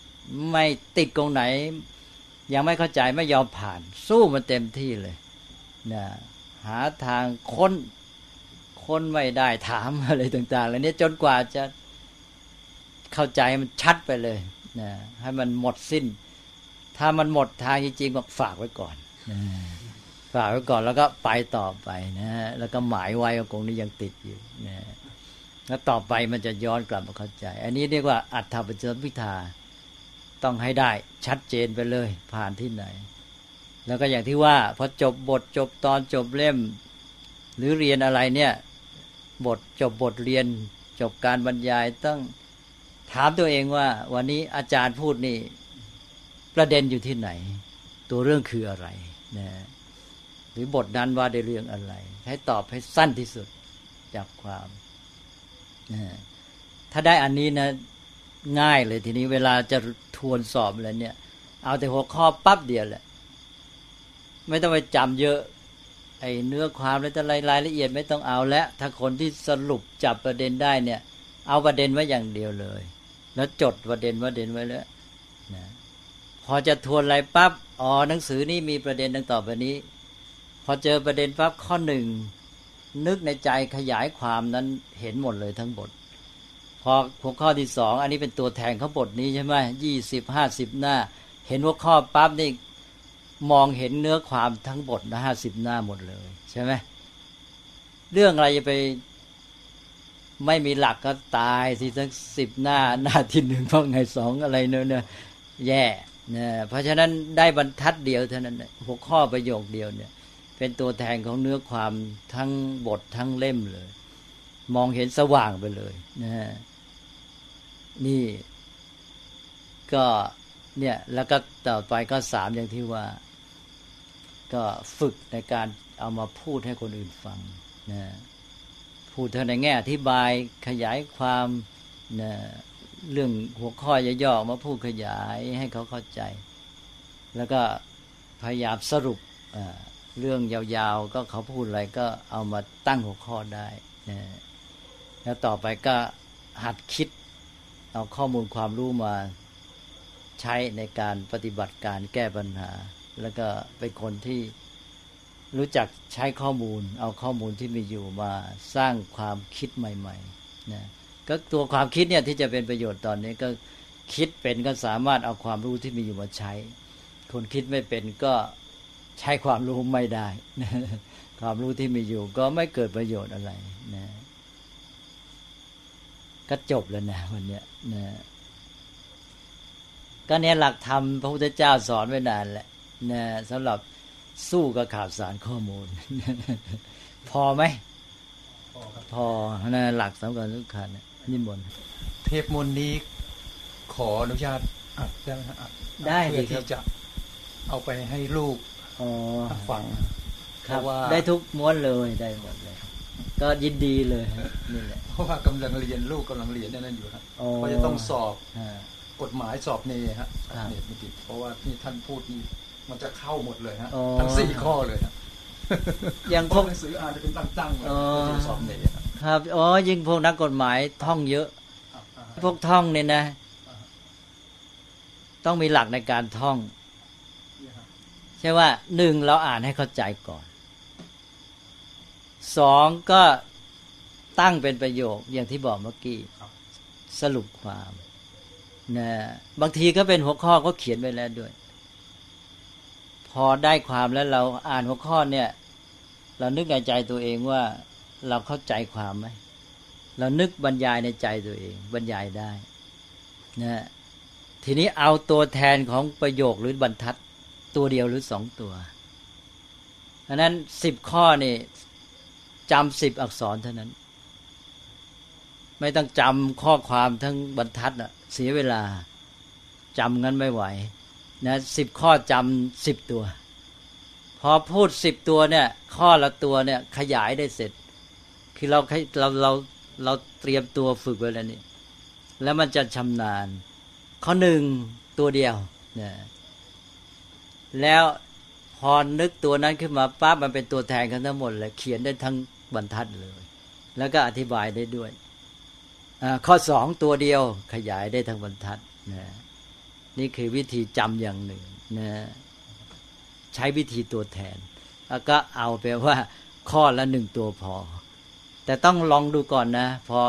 ไม่ติดตรงไหน ยังไม่เข้าใจไม่ยอมผ่าน สู้มันเต็มที่เลยนะหาทางค้นค้นไม่ได้ถามอะไรต่างๆแล้วนี้จนกว่าจะเข้าใจมันชัดไปเลยนะให้มันหมดสิ้น ถ้ามันหมดทางจริงๆก็ฝากไว้ก่อน ฝากไว้ก่อนแล้วก็ไปต่อไปนะฮะแล้วก็หมายไว้ว่าคงนี้ยังติดอยู่นะแล้วต่อไปมันจะย้อนกลับมาเข้าใจ อันนี้เรียกว่าอัตถปัจจวิทาต้องให้ได้ชัดเจนไปเลย ผ่านที่ไหน แล้วก็อย่างที่ว่าพอจบบทจบตอนจบเล่ม หรือเรียนอะไรเนี่ย บทจบบทเรียน จบการบรรยายต้องถามตัวเองว่า วันนี้อาจารย์พูดนี่ ประเด็นอยู่ที่ไหน ตัวเรื่องคืออะไร นะหรือบทนั้นว่าได้เรื่องอะไร ให้ตอบให้สั้นที่สุดจับความนะถ้าได้อันนี้นะง่ายเลยทีนี้เวลาจะทวนสอบอะไรเนี่ย เอาแต่หัวข้อปั๊บเดียวแหละไม่ต้องไปจำเยอะ ไอ้เนื้อความและอะไรรายละเอียดไม่ต้องเอาแล้วถ้าคนที่สรุปจับประเด็นได้เนี่ย เอาประเด็นไว้อย่างเดียวเลย แล้วจดประเด็นประเด็นไว้แล้วนะพอจะทวนอะไรปั๊บ อ๋อหนังสือนี่มีประเด็นดังต่อไปนี้ พอเจอประเด็นปั๊บข้อหนึ่งนึกในใจขยายความนั้นเห็นหมดเลยทั้งบท พอหัวข้อที่สองอันนี้เป็นตัวแทนเขาบทนี้ใช่ไหมยี่สิบห้าสิบหน้า เห็นหัวข้อปั๊บนี่มองเห็นเนื้อความทั้งบทนะห้าสิบหน้าหมดเลย ใช่ไหมเรื่องอะไรจะไปไม่มีหลักก็ตายสิทั้งสิบหน้าหน้าที่หนึ่งเพราะไงสองอะไรเนอะเนี่ยแย่เนี่ยเพราะฉะนั้นได้บรรทัดเดียวเท่านั้นหัวข้อประโยคเดียวเนี่ย เป็นตัวแทนของเนื้อความทั้งบททั้งเล่มเลย มองเห็นสว่างไปเลยนะนี่ก็เนี่ยแล้วก็ต่อไปก็สามอย่างที่ว่า ก็ฝึกในการเอามาพูดให้คนอื่นฟังนะพูดเท่าในแง่อธิบายขยายความนะ เรื่องหัวข้อย่อๆมาพูดขยายให้เขาเข้าใจ แล้วก็พยายามสรุปเรื่องยาวๆ ก็เขาพูดอะไรก็เอามาตั้งหัวข้อได้นะแล้วต่อไปก็หัดคิดเอาข้อมูลความรู้มาใช้ในการปฏิบัติการแก้ปัญหา แล้วก็เป็นคนที่รู้จักใช้ข้อมูล เอาข้อมูลที่มีอยู่มาสร้างความคิดใหม่ๆนะ ก็ตัวความคิดเนี่ยที่จะเป็นประโยชน์ตอนนี้ก็คิดเป็นก็สามารถเอาความรู้ที่มีอยู่มาใช้ คนคิดไม่เป็นก็ใช้ความรู้ไม่ได้ ความรู้ที่มีอยู่ก็ไม่เกิดประโยชน์อะไรนะก็จบแล้วนะวันเนี้ยนะก็เนี้ยหลักธรรมพระพุทธเจ้าสอนไว้นานแหละนะสำหรับสู้กับข่าวสารข้อมูล พอไหม พอพอนะหลักสำคัญทุกขัน นิมนต์เทปมนนี้ขออนุญาตอัดได้ไหมอัดได้เพื่อที่จะเอาไปให้ลูกฟังครับว่าได้ทุกม้วนเลยได้หมดเลย ก็ยินดีเลยนี่แหละเพราะว่ากำลังเรียนลูกกำลังเรียนนั่นอยู่ครับเพราะจะต้องสอบกฎหมายสอบเนฮะเนมิติเพราะว่าที่ท่านพูดนี่มันจะเข้าหมดเลยฮะทั้งสี่ข้อเลยฮะอย่างพวกหนังสืออ่านจะเป็นตั้งๆเลยสอบเน ครับอ๋อยิ่งพวกนักกฎหมายท่องเยอะ พวกท่องเนี่ยนะ ต้องมีหลักในการท่อง ใช่ว่าหนึ่งเราอ่านให้เข้าใจก่อนสองก็ตั้งเป็นประโยคอย่างที่บอกเมื่อกี้สรุปความนะบางทีก็เป็นหัวข้อก็เขียนไว้แล้วด้วย พอได้ความแล้วเราอ่านหัวข้อเนี่ย เรานึกในใจตัวเองว่า เราเข้าใจความไหมเรานึกบรรยายในใจตัวเอง บรรยายได้นะทีนี้เอาตัวแทนของประโยคหรือบรรทัดตัวเดียวหรือสองตัวอันนั้นสิบข้อนี่จำสิบอักษรเท่านั้น ไม่ต้องจำข้อความทั้งบรรทัดอะเสียเวลาจำงั้นไม่ไหวนะสิบข้อจำสิบตัว พอพูดสิบตัวเนี่ย ข้อละตัวเนี่ยขยายได้เสร็จ คือเราเราเราเราเตรียมตัวฝึกไว้แล้วนี่แล้วมันจะชำนาญ ข้อหนึ่งตัวเดียวนะแล้วพอนึกตัวนั้นขึ้นมาปั๊บมันเป็นตัวแทนกันทั้งหมดเลยเขียนได้ทั้งบรรทัดเลย แล้วก็อธิบายได้ด้วยข้อสองตัวเดียวขยายได้ทั้งบรรทัดนะนี่คือวิธีจำอย่างหนึ่งนะใช้วิธีตัวแทน แล้วก็เอาไปว่าข้อละหนึ่งตัวพอ แต่ต้องลองดูก่อนนะ พอ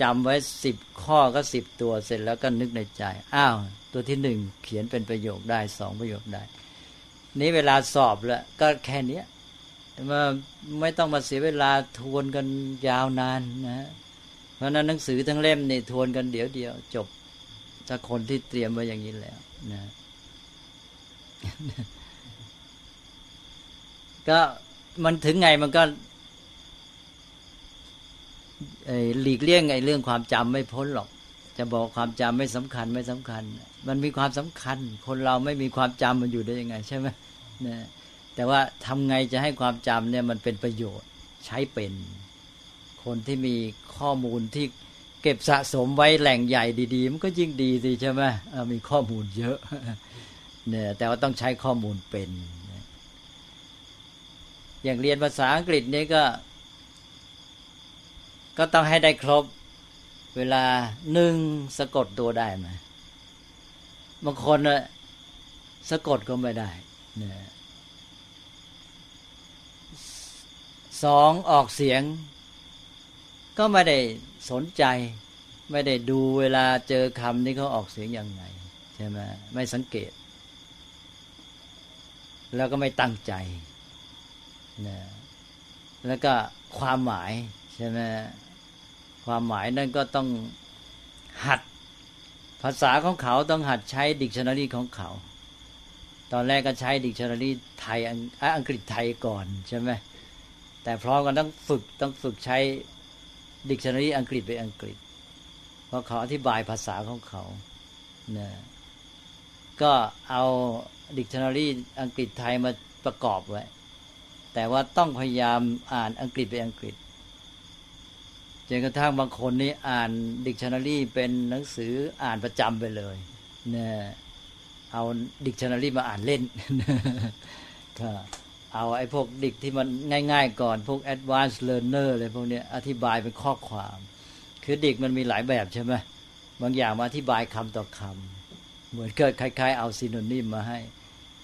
จำไว้สิบข้อก็สิบตัวเสร็จแล้วก็นึกในใจอ้าวตัวที่หนึ่งเขียนเป็นประโยคได้สองประโยคได้ นี้เวลาสอบแล้วก็แค่นี้มาไม่ต้องมาเสียเวลาทวนกันยาวนานนะเพราะนั้นหนังสือทั้งเล่มนี่ทวนกันเดี๋ยวเดียว จบถ้าคนที่เตรียมไว้อย่างนี้แล้วนะ ก็มันถึงไงมันก็ หลีกเลี่ยงไอ้เรื่องความจำไม่พ้นหรอก จะบอกความจำไม่สำคัญไม่สำคัญ มันมีความสำคัญ คนเราไม่มีความจำมันอยู่ได้ยังไง ใช่ไหมนะแต่ว่าทำไงจะให้ความจำเนี่ยมันเป็นประโยชน์ใช้เป็น คนที่มีข้อมูลที่เก็บสะสมไว้แหล่งใหญ่ดีๆมันก็ยิ่งดีสิใช่ไหมมีข้อมูลเยอะเนี่ยแต่ว่าต้องใช้ข้อมูลเป็น อย่างเรียนภาษาอังกฤษนี่ก็ ก็ต้องให้ได้ครบ เวลาหนึ่งสะกดตัวได้ไหมบางคนนะสะกดก็ไม่ได้นะสองออกเสียง ก็ไม่ได้สนใจ ไม่ได้ดูเวลาเจอคำนี้เขาออกเสียงยังไง ใช่ไหมไม่สังเกต แล้วก็ไม่ตั้งใจนะแล้วก็ความหมาย ใช่ไหมความหมายนั่นก็ต้องหัดภาษาของเขาต้องหัดใช้ดิกชันนารีของเขา ตอนแรกก็ใช้ดิกชันนารีไทยอังกฤษไทยก่อนใช่ไหมแต่พร้อมกันต้องฝึกต้องฝึกใช้ดิกชันนารีอังกฤษไปอังกฤษ เพราะเขาอธิบายภาษาของเขานะก็เอาดิกชันนารีอังกฤษไทยมาประกอบไว้ แต่ว่าต้องพยายามอ่านอังกฤษไปอังกฤษ จนกระทั่งบางคนนี่อ่านดิกชันนารีเป็นหนังสืออ่านประจำไปเลยเนี่ยเอาดิกชันนารีมาอ่านเล่นก็เอาไอ้พวกดิกที่มันง่าย ๆ ก่อนพวก advanced learner อะไรพวกนี้อธิบายเป็นข้อความ คือดิกมันมีหลายแบบใช่ไหมบางอย่างมาอธิบายคำต่อคำเหมือนเกิดคล้ายๆ เอา synonym มาให้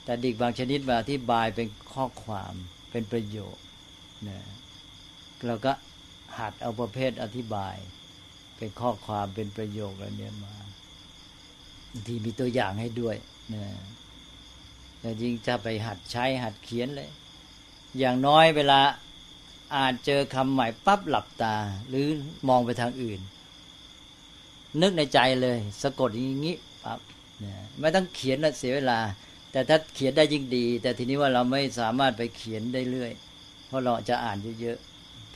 แต่ดิกบางชนิดมาอธิบายเป็นข้อความเป็นประโยคนะเราก็ หัดเอาประเภทอธิบาย เป็นข้อความเป็นประโยคอะไรเนี้ยมาทีมีตัวอย่างให้ด้วยนะแต่จริงจะไปหัดใช้หัดเขียนเลย อย่างน้อยเวลาอ่านเจอคำใหม่ปั๊บหลับตา หรือมองไปทางอื่น นึกในใจเลย สะกดอย่างนี้ปั๊บนะไม่ต้องเขียนนะเสียเวลา แต่ถ้าเขียนได้ยิ่งดี แต่ทีนี้ว่าเราไม่สามารถไปเขียนได้เรื่อย เพราะเราจะอ่านเยอะ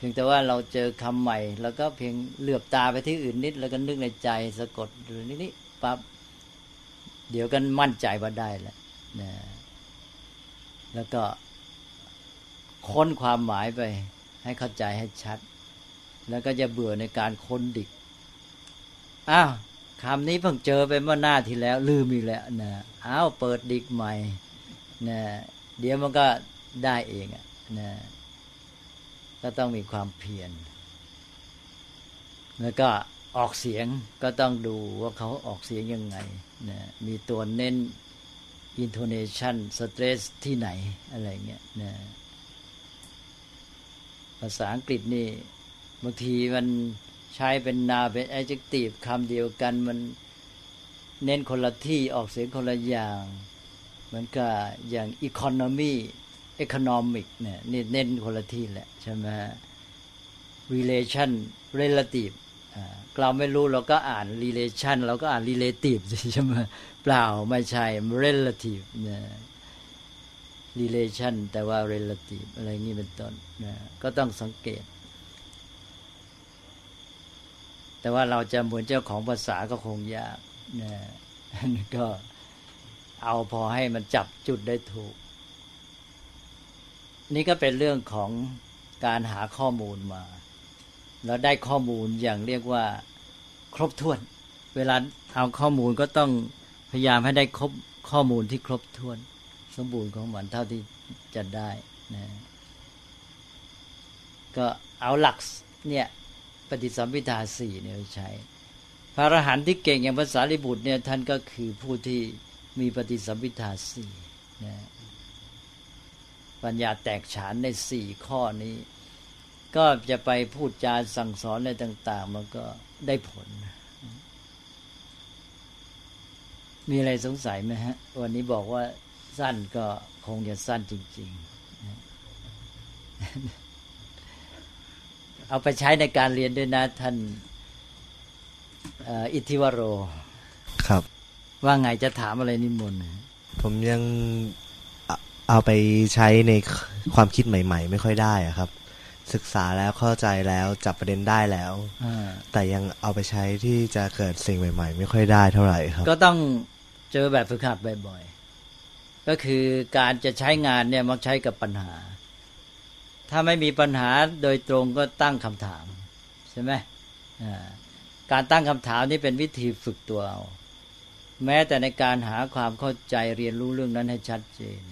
พียงแต่ว่าเราเจอคำใหม่ แล้วก็เพียงเหลือบตาไปที่อื่นนิด แล้วก็นึกในใจสะกดหรือนิดนี้ปั๊บเดี๋ยวกันมั่นใจว่าได้แล้วนะแล้วก็ค้นความหมายไป ให้เข้าใจให้ชัด แล้วก็จะเบื่อในการค้นดิกอ้าวคำนี้เพิ่งเจอไปเมื่อหน้าที่แล้ว ลืมอีกแล้วนะอ้าวเปิดดิกใหม่นะเดี๋ยวมันก็ได้เองอะนะ ก็ต้องมีความเพียร แล้วก็ออกเสียงก็ต้องดูว่าเขาออกเสียงยังไงนะมีตัวเน้น intonation stress ที่ไหนอะไรเงี้ยนะภาษาอังกฤษนี่บางทีมันใช้เป็นนาเป็น adjective คำเดียวกันมันเน้นคนละที่ออกเสียงคนละอย่าง เหมือนกับอย่าง economy economic เนี่ยเน้นคนละที่แหละใช่ไหม relation relative เราไม่รู้เราก็อ่าน relation เราก็อ่าน relative ใช่ไหมเปล่าไม่ใช่ relative นะ relation แต่ว่า relative อะไรนี้เป็นต้นนะก็ต้องสังเกต แต่ว่าเราจะเหมือนเจ้าของภาษาก็คงยากนะก็เอาพอให้มันจับจุดได้ถูก นี่ก็เป็นเรื่องของการหาข้อมูลมาเราได้ข้อมูลอย่างเรียกว่าครบถ้วน เวลาเอาข้อมูลก็ต้องพยายามให้ได้ครบข้อมูลที่ครบถ้วน สมบูรณ์ของมันเท่าที่จะได้นะก็เอาหลักเนี่ยปฏิสัมพิทาสี่เนี่ยใช้ พระอรหันต์ที่เก่งอย่างภาษาลิบุตรเนี่ยท่านก็คือผู้ที่มีปฏิสัมพิทาสี่นะ ปัญญาแตกฉานในสี่ข้อนี้ ก็จะไปพูดจาสั่งสอนอะไรต่าง ๆ มันก็ได้ผล มีอะไรสงสัยไหมฮะ วันนี้บอกว่าสั้นก็คงจะสั้นจริง ๆ เอาไปใช้ในการเรียนด้วยนะท่านอิทธิวโร ครับ ว่าไงจะถามอะไรนิมนต์ผมยัง เอาไปใช้ในความคิดใหม่ ๆ ไม่ค่อยได้อะครับ ศึกษาแล้วเข้าใจแล้วจับประเด็นได้แล้วแต่ยังเอาไปใช้ที่จะเกิดสิ่งใหม่ ๆ ไม่ค่อยได้เท่าไหร่ครับ ก็ต้องเจอแบบฝึกหัดบ่อยๆก็คือการจะใช้งานเนี่ยมักใช้กับปัญหา ถ้าไม่มีปัญหาโดยตรงก็ตั้งคำถามใช่ไหมการตั้งคำถามนี่เป็นวิธีฝึกตัวเอาแม้แต่ในการหาความเข้าใจเรียนรู้เรื่องนั้นให้ชัดเจน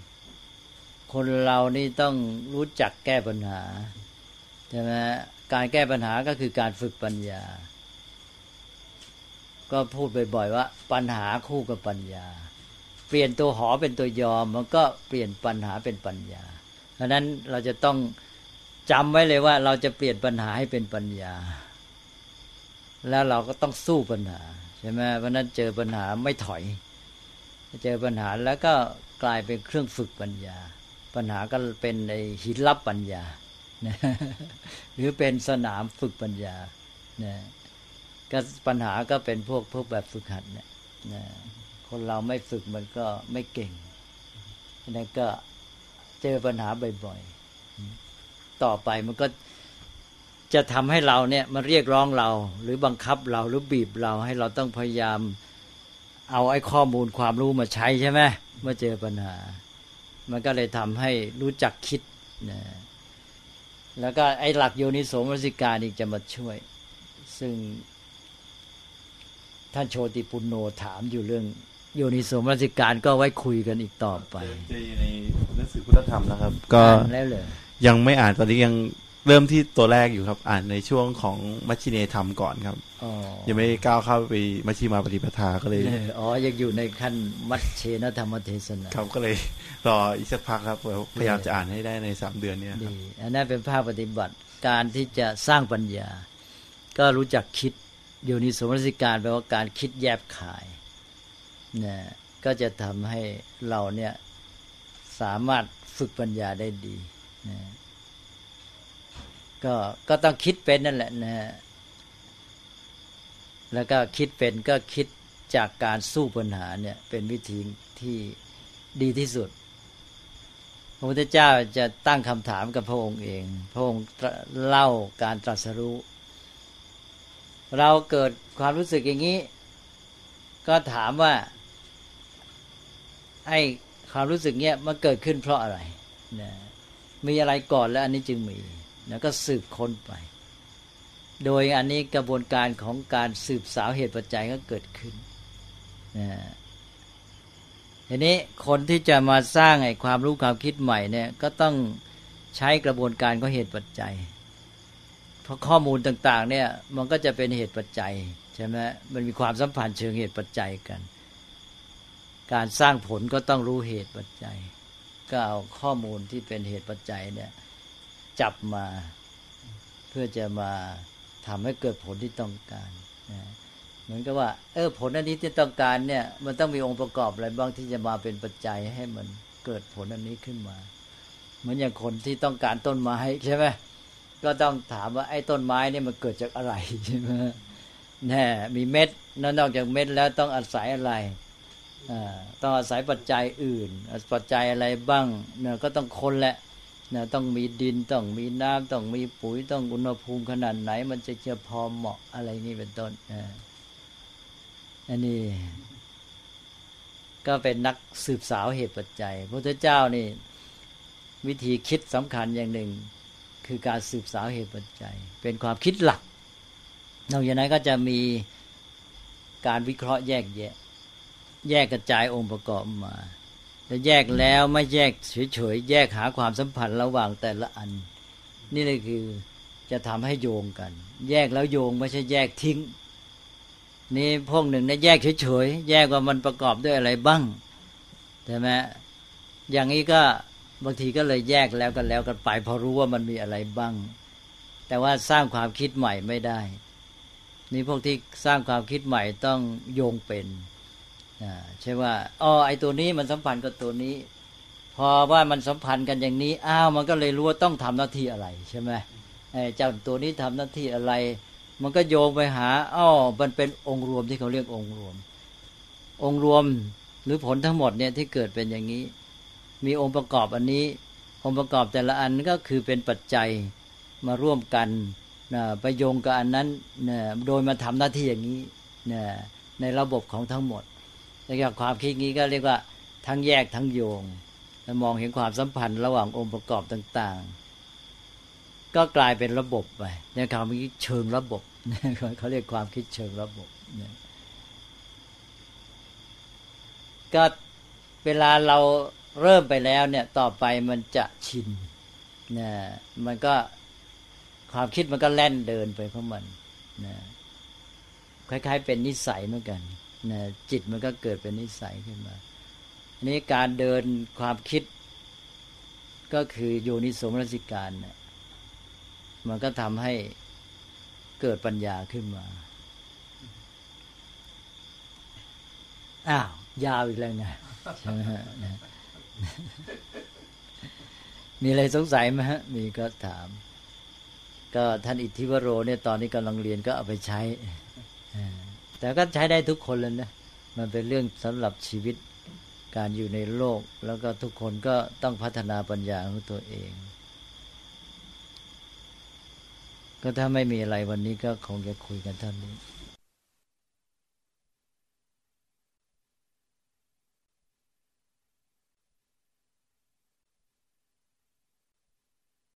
คนเรานี่ต้องรู้จักแก้ปัญหาใช่ไหมการแก้ปัญหาก็คือการฝึกปัญญา ก็พูดบ่อยๆว่า ปัญหาคู่กับปัญญา เปลี่ยนตัวหอเป็นตัวยอม มันก็เปลี่ยนปัญหาเป็นปัญญา เพราะนั้นเราจะต้องจำไว้เลยว่า เราจะเปลี่ยนปัญหาให้เป็นปัญญา แล้วเราก็ต้องสู้ปัญหาใช่ไหมเพราะนั้นเจอปัญหาไม่ถอย เจอปัญหาแล้วก็กลายเป็นเครื่องฝึกปัญญา ปัญหาก็เป็นในหินลับปัญญานะหรือเป็นสนามฝึกปัญญานะก็ปัญหาก็เป็นพวกพวกแบบฝึกหัดเนี่ยนะคนเราไม่ฝึกมันก็ไม่เก่งนั้นก็เจอปัญหาบ่อยๆ ต่อไปมันก็จะทำให้เราเนี่ยมาเรียกร้องเรา หรือบังคับเราหรือบีบเราให้เราต้องพยายาม เอาไอ้ข้อมูลความรู้มาใช้ใช่ไหมเมื่อเจอปัญหา มันก็เลยทำให้รู้จักคิดนะแล้วก็ไอ้หลักโยนิโสมนสิการอีกจะมาช่วย ซึ่ง ท่านโชติปุณโญถามอยู่เรื่อง โยนิโสมนสิการก็ไว้คุยกันอีกต่อไปในหนังสือพุทธธรรมนะครับ ก็แล้วเลยยังไม่อ่านตอนนี้ยัง เริ่มที่ตัวแรกอยู่ครับ อ่านในช่วงของมัชชิเนธรรมก่อนครับยังไม่ก้าวเข้าไปมัชชิมาปฏิปทาก็เลยอ๋อยังอยู่ในขั้นมัชเชนธรรมเทศนาครับก็เลยรออีกสักพักครับพยายามจะอ่านให้ได้ในสามเดือนเนี้ยดีอันนั้นเป็นภาพปฏิบัติการที่จะสร้างปัญญา ก็รู้จักคิดอยู่ในสมรสิการแปลว่าการคิดแยบขายนะก็จะทำให้เราเนี่ยสามารถฝึกปัญญาได้ดีนะ ก็ก็ต้องคิดเป็นนั่นแหละนะแล้วก็คิดเป็นก็คิดจากการสู้ปัญหาเนี่ยเป็นวิธีที่ดีที่สุด พระพุทธเจ้าจะตั้งคำถามกับพระองค์เอง พระองค์เล่าการตรัสรู้ เราเกิดความรู้สึกอย่างนี้ ก็ถามว่าไอ้ความรู้สึกเนี้ยมันเกิดขึ้นเพราะอะไรนะมีอะไรก่อนแล้วอันนี้จึงมี แล้วก็สืบค้นไป โดยอันนี้กระบวนการของการสืบสาวเหตุปัจจัยก็เกิดขึ้นนะทีนี้คนที่จะมาสร้างไอ้ความรู้ความคิดใหม่เนี่ยก็ต้องใช้กระบวนการของเหตุปัจจัย เพราะข้อมูลต่างๆเนี่ยมันก็จะเป็นเหตุปัจจัยใช่ไหมมันมีความสัมพันธ์เชิงเหตุปัจจัยกัน การสร้างผลก็ต้องรู้เหตุปัจจัย ก็เอาข้อมูลที่เป็นเหตุปัจจัยเนี่ย จับมา เพื่อจะมาทำให้เกิดผลที่ต้องการนะเหมือนกับว่า เออผลอันนี้ที่ต้องการเนี่ย มันต้องมีองค์ประกอบอะไรบ้างที่จะมาเป็นปัจจัยให้มันเกิดผลอันนี้ขึ้นมา เหมือนอย่างคนที่ต้องการต้นไม้ใช่ไหมก็ต้องถามว่าไอ้ต้นไม้เนี่ยมันเกิดจากอะไรใช่ไหมแน่มีเม็ดนอกจากเม็ดแล้วต้องอาศัยอะไรต้องอาศัยปัจจัยอื่น ปัจจัยอะไรบ้างเนี่ยก็ต้องคนแหละ นะต้องมีดินต้องมีน้ำต้องมีปุ๋ยต้องอุณหภูมิขนาดไหน มันจะจะพอเหมาะอะไรนี่เป็นต้นอันนี้ก็เป็นนักสืบสาวเหตุปัจจัยพระเจ้านี่ วิธีคิดสำคัญอย่างหนึ่ง คือการสืบสาวเหตุปัจจัย เป็นความคิดหลักนอกจากนั้นก็จะมีการวิเคราะห์แยกแยะ แยกกระจายองค์ประกอบมา แต่แยกแล้วไม่แยกเฉยๆแยกหาความสัมพันธ์ระหว่างแต่ละอัน นี่เลยคือจะทำให้โยงกัน แยกแล้วโยงไม่ใช่แยกทิ้ง นี่พวกหนึ่งเนี่ยแยกเฉยๆแยกว่ามันประกอบด้วยอะไรบ้างใช่ไหมอย่างนี้ก็บางทีก็เลยแยกแล้วกันแล้วกันไปพอรู้ว่ามันมีอะไรบ้าง แต่ว่าสร้างความคิดใหม่ไม่ได้ นี่พวกที่สร้างความคิดใหม่ต้องโยงเป็น ใช่ว่าอ๋อไอตัวนี้มันสัมพันธ์กับตัวนี้ พอว่ามันสัมพันธ์กันอย่างนี้อ้าวมันก็เลยรู้ว่าต้องทำหน้าที่อะไรใช่ไหมไอ้เจ้าตัวนี้ทำหน้าที่อะไร มันก็โยงไปหาอ๋อมันเป็นองค์รวมที่เขาเรียกองค์รวม องค์รวมหรือผลทั้งหมดเนี่ยที่เกิดเป็นอย่างนี้ มีองค์ประกอบอันนี้ องค์ประกอบแต่ละอันก็คือเป็นปัจจัยมาร่วมกันนะไปโยงกับอันนั้นนะโดยมาทำหน้าที่อย่างนี้นะในระบบของทั้งหมด แล้วก็ความคิดนี้ก็เรียกว่าทั้งแยกทั้งโยงมองเห็นความสัมพันธ์ระหว่างองค์ประกอบต่าง ๆ ก็กลายเป็นระบบไปในความคิดเชิงระบบเขาเรียกความคิดเชิงระบบก็เวลาเราเริ่มไปแล้วเนี่ยต่อไปมันจะชินนะมันก็ความคิดมันก็แล่นเดินไปเพราะมันนะคล้าย ๆ เป็นนิสัยเหมือนกัน นะจิตมันก็เกิดเป็นนิสัยขึ้นมาอันนี้การเดินความคิด ก็คือโยนิสมรสิการเนะี่ยมันก็ทำให้เกิดปัญญาขึ้นมาอ้าวยาวอีกแล้วนะใช่ไหมฮะมีอะไรสงสัยไหมฮะ มีก็ถาม ก็ท่านอิทธิวโรเนี่ยตอนนี้กำลังเรียนก็เอาไปใช้ แต่ก็ใช้ได้ทุกคนเลยนะ มันเป็นเรื่องสำหรับชีวิตการอยู่ในโลก แล้วก็ทุกคนก็ต้องพัฒนาปัญญาของตัวเอง ก็ถ้าไม่มีอะไรวันนี้ก็คงจะคุยกันเท่านี้